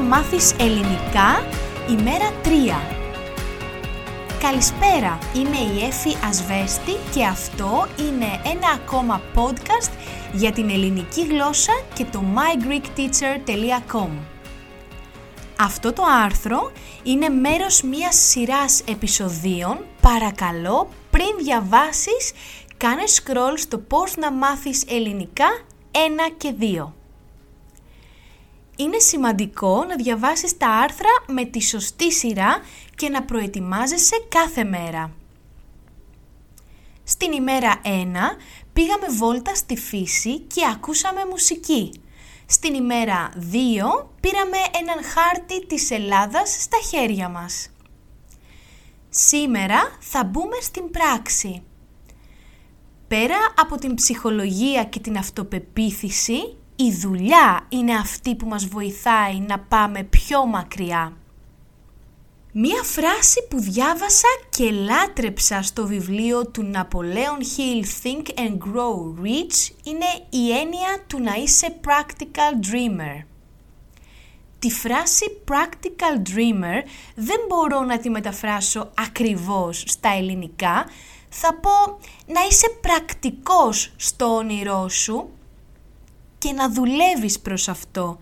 Πώς να μάθεις ελληνικά ημέρα 3. Καλησπέρα, είμαι η Εφη Ασβέστη και αυτό είναι ένα ακόμα podcast για την ελληνική γλώσσα και το mygreekteacher.com. Αυτό το άρθρο είναι μέρος μιας σειράς επεισοδίων. Παρακαλώ, πριν διαβάσεις, κάνε scroll στο πώς να μάθεις ελληνικά 1 και 2 είναι σημαντικό να διαβάσεις τα άρθρα με τη σωστή σειρά και να προετοιμάζεσαι κάθε μέρα. Στην ημέρα 1 πήγαμε βόλτα στη φύση και ακούσαμε μουσική. Στην ημέρα 2 πήραμε έναν χάρτη της Ελλάδας στα χέρια μας. Σήμερα θα μπούμε στην πράξη. Πέρα από την ψυχολογία και την αυτοπεποίθηση, η δουλειά είναι αυτή που μας βοηθάει να πάμε πιο μακριά. Μία φράση που διάβασα και λάτρεψα στο βιβλίο του Napoleon Hill Think and Grow Rich είναι η έννοια του να είσαι practical dreamer. Τη φράση practical dreamer δεν μπορώ να τη μεταφράσω ακριβώς στα ελληνικά. Θα πω να είσαι πρακτικός στο όνειρό σου και να δουλεύεις προς αυτό.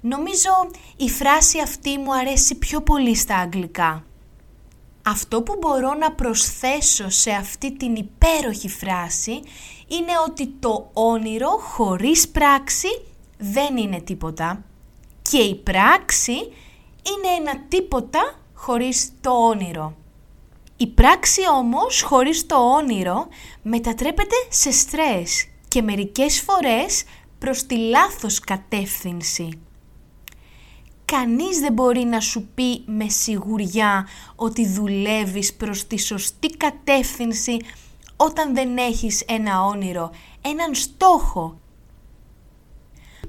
Νομίζω η φράση αυτή μου αρέσει πιο πολύ στα αγγλικά. Αυτό που μπορώ να προσθέσω σε αυτή την υπέροχη φράση είναι ότι το όνειρο χωρίς πράξη δεν είναι τίποτα και η πράξη είναι ένα τίποτα χωρίς το όνειρο. Η πράξη όμως χωρίς το όνειρο μετατρέπεται σε στρες και μερικές φορές προς τη λάθος κατεύθυνση. Κανείς δεν μπορεί να σου πει με σιγουριά ότι δουλεύεις προς τη σωστή κατεύθυνση όταν δεν έχεις ένα όνειρο, έναν στόχο.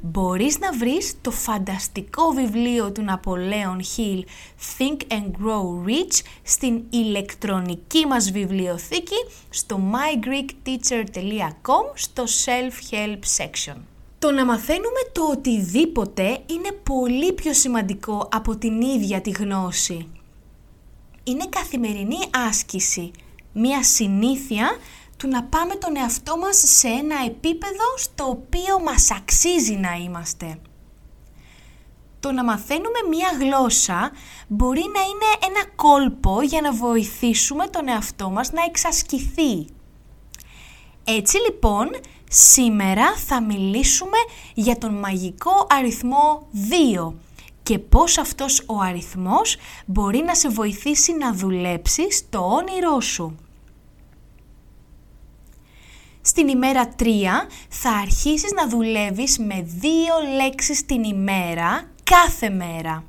Μπορείς να βρεις το φανταστικό βιβλίο του Napoleon Hill Think and Grow Rich στην ηλεκτρονική μας βιβλιοθήκη στο mygreekteacher.com στο self-help section. Το να μαθαίνουμε το οτιδήποτε είναι πολύ πιο σημαντικό από την ίδια τη γνώση. Είναι καθημερινή άσκηση, μία συνήθεια του να πάμε τον εαυτό μας σε ένα επίπεδο στο οποίο μας αξίζει να είμαστε. Το να μαθαίνουμε μία γλώσσα μπορεί να είναι ένα κόλπο για να βοηθήσουμε τον εαυτό μας να εξασκηθεί. Έτσι λοιπόν, Σήμερα θα μιλήσουμε για τον μαγικό αριθμό 2 και πώς αυτός ο αριθμός μπορεί να σε βοηθήσει να δουλέψεις το όνειρό σου. Στην ημέρα 3 θα αρχίσεις να δουλεύεις με δύο λέξεις την ημέρα κάθε μέρα.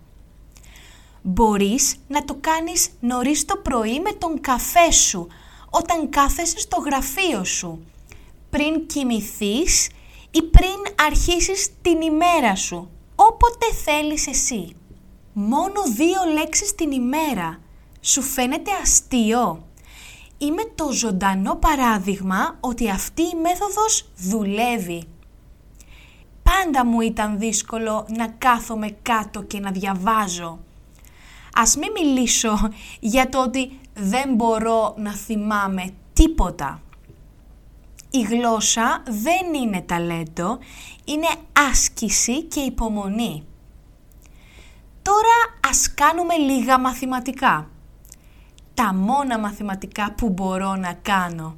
Μπορείς να το κάνεις νωρίς το πρωί με τον καφέ σου, όταν κάθεσαι στο γραφείο σου πριν κοιμηθείς ή πριν αρχίσεις την ημέρα σου, όποτε θέλεις εσύ. Μόνο δύο λέξεις την ημέρα. Σου φαίνεται αστείο. Είμαι το ζωντανό παράδειγμα ότι αυτή η μέθοδος δουλεύει. Πάντα μου ήταν δύσκολο να κάθομαι κάτω και να διαβάζω. Ας μην μιλήσω για το ότι δεν μπορώ να θυμάμαι τίποτα η γλώσσα δεν είναι ταλέντο, είναι άσκηση και υπομονή. Τώρα ας κάνουμε λίγα μαθηματικά. Τα μόνα μαθηματικά που μπορώ να κάνω.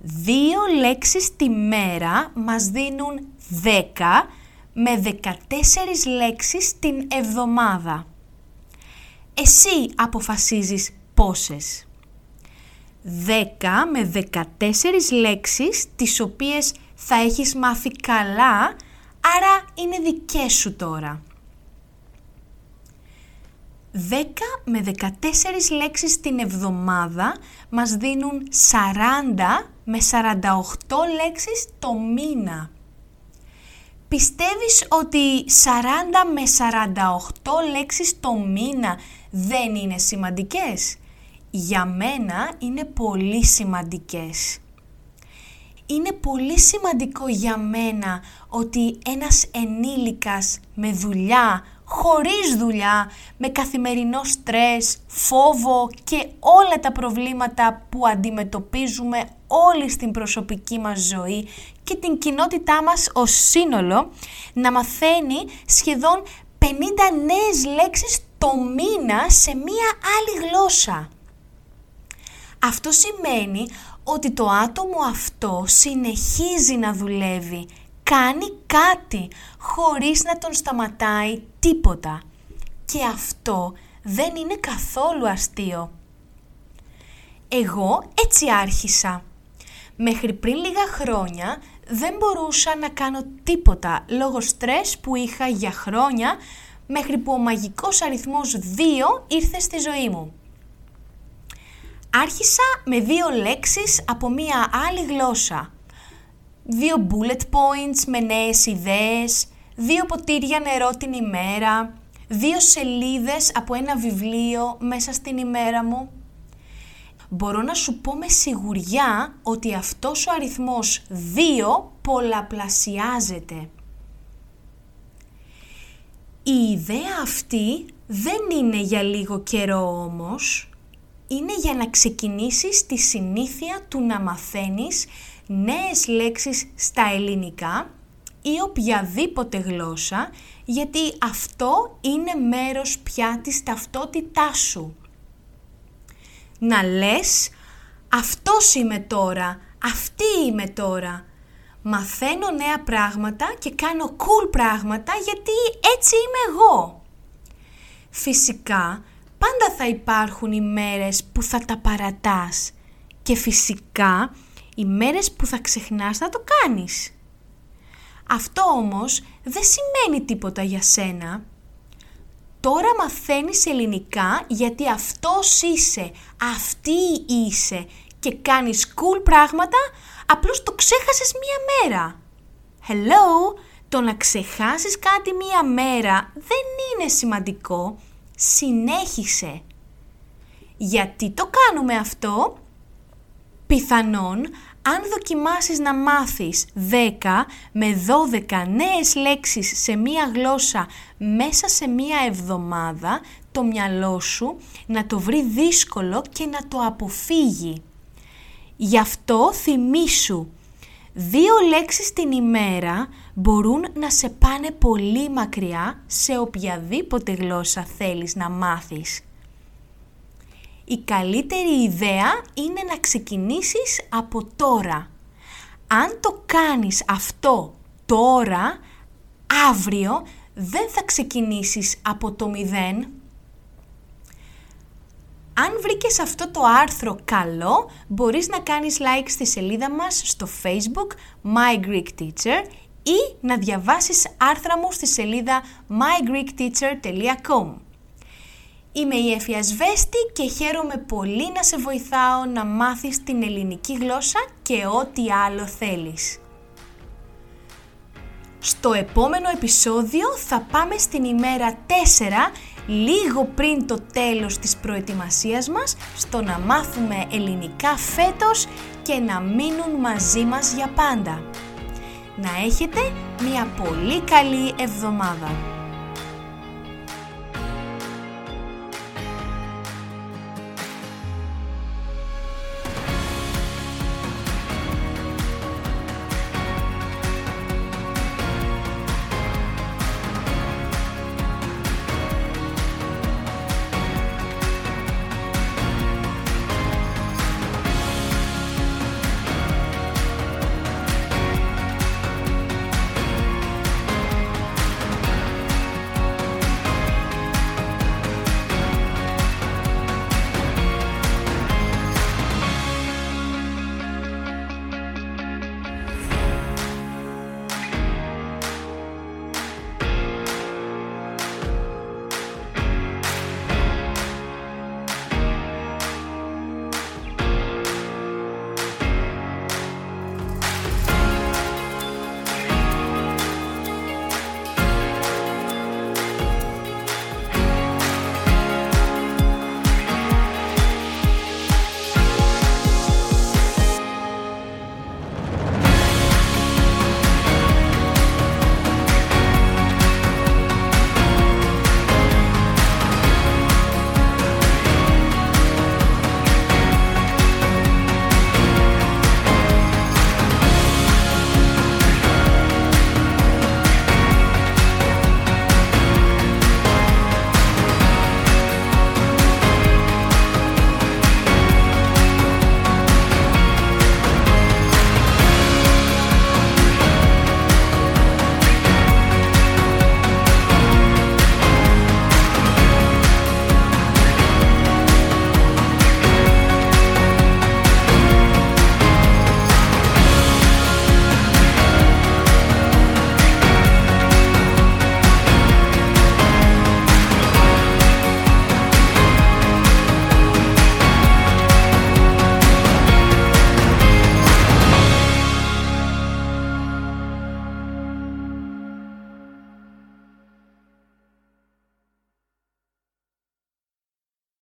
Δύο λέξεις τη μέρα μας δίνουν 10 με 14 λέξεις την εβδομάδα. Εσύ αποφασίζεις πόσες. 10 με 14 λέξεις τις οποίες θα έχεις μάθει καλά, άρα είναι δικές σου τώρα. 10 με 14 λέξεις την εβδομάδα μας δίνουν 40 με 48 λέξεις το μήνα. Πιστεύεις ότι 40 με 48 λέξεις το μήνα δεν είναι σημαντικές; Για μένα είναι πολύ σημαντικές. είναι πολύ σημαντικό για μένα ότι ένας ενήλικας με δουλειά, χωρίς δουλειά, με καθημερινό στρες, φόβο και όλα τα προβλήματα που αντιμετωπίζουμε όλοι στην προσωπική μας ζωή και την κοινότητά μας ως σύνολο, να μαθαίνει σχεδόν 50 νέες λέξεις το μήνα σε μία άλλη γλώσσα. Αυτό σημαίνει ότι το άτομο αυτό συνεχίζει να δουλεύει, κάνει κάτι χωρίς να τον σταματάει τίποτα. Και αυτό δεν είναι καθόλου αστείο. Εγώ έτσι άρχισα. Μέχρι πριν λίγα χρόνια δεν μπορούσα να κάνω τίποτα λόγω στρες που είχα για χρόνια μέχρι που ο μαγικός αριθμός 2 ήρθε στη ζωή μου. Άρχισα με δύο λέξεις από μία άλλη γλώσσα. Δύο bullet points με νέες ιδέες, δύο ποτήρια νερό την ημέρα, δύο σελίδες από ένα βιβλίο μέσα στην ημέρα μου. Μπορώ να σου πω με σιγουριά ότι αυτός ο αριθμός 2 πολλαπλασιάζεται. Η ιδέα αυτή δεν είναι για λίγο καιρό όμως, είναι για να ξεκινήσεις τη συνήθεια του να μαθαίνεις νέες λέξεις στα ελληνικά ή οποιαδήποτε γλώσσα, γιατί αυτό είναι μέρος πια της ταυτότητάς σου. Να λες, αυτός είμαι τώρα, αυτή είμαι τώρα. Μαθαίνω νέα πράγματα και κάνω cool πράγματα γιατί έτσι είμαι εγώ. Φυσικά, πάντα θα υπάρχουν οι μέρες που θα τα παρατάς και φυσικά οι μέρες που θα ξεχνάς να το κάνεις. Αυτό όμως δεν σημαίνει τίποτα για σένα. Τώρα μαθαίνεις ελληνικά γιατί αυτός είσαι, αυτή είσαι και κάνεις cool πράγματα, απλώς το ξέχασες μία μέρα. Hello, το να ξεχάσεις κάτι μία μέρα δεν είναι σημαντικό, συνέχισε. Γιατί το κάνουμε αυτό; Πιθανόν, αν δοκιμάσεις να μάθεις 10 με 12 νέες λέξεις σε μία γλώσσα μέσα σε μία εβδομάδα, το μυαλό σου να το βρει δύσκολο και να το αποφύγει. Γι' αυτό θυμήσου, δύο λέξεις την ημέρα μπορούν να σε πάνε πολύ μακριά σε οποιαδήποτε γλώσσα θέλεις να μάθεις. Η καλύτερη ιδέα είναι να ξεκινήσεις από τώρα. Αν το κάνεις αυτό τώρα, αύριο δεν θα ξεκινήσεις από το μηδέν. Αν βρήκες αυτό το άρθρο καλό, μπορείς να κάνεις like στη σελίδα μας στο facebook My Greek Teacher ή να διαβάσεις άρθρα μου στη σελίδα mygreekteacher.com. Είμαι η Εφη Ασβέστη και χαίρομαι πολύ να σε βοηθάω να μάθεις την ελληνική γλώσσα και ό,τι άλλο θέλεις. Στο επόμενο επεισόδιο θα πάμε στην ημέρα 4, λίγο πριν το τέλος της προετοιμασίας μας, στο να μάθουμε ελληνικά φέτος και να μείνουν μαζί μας για πάντα. Να έχετε μια πολύ καλή εβδομάδα.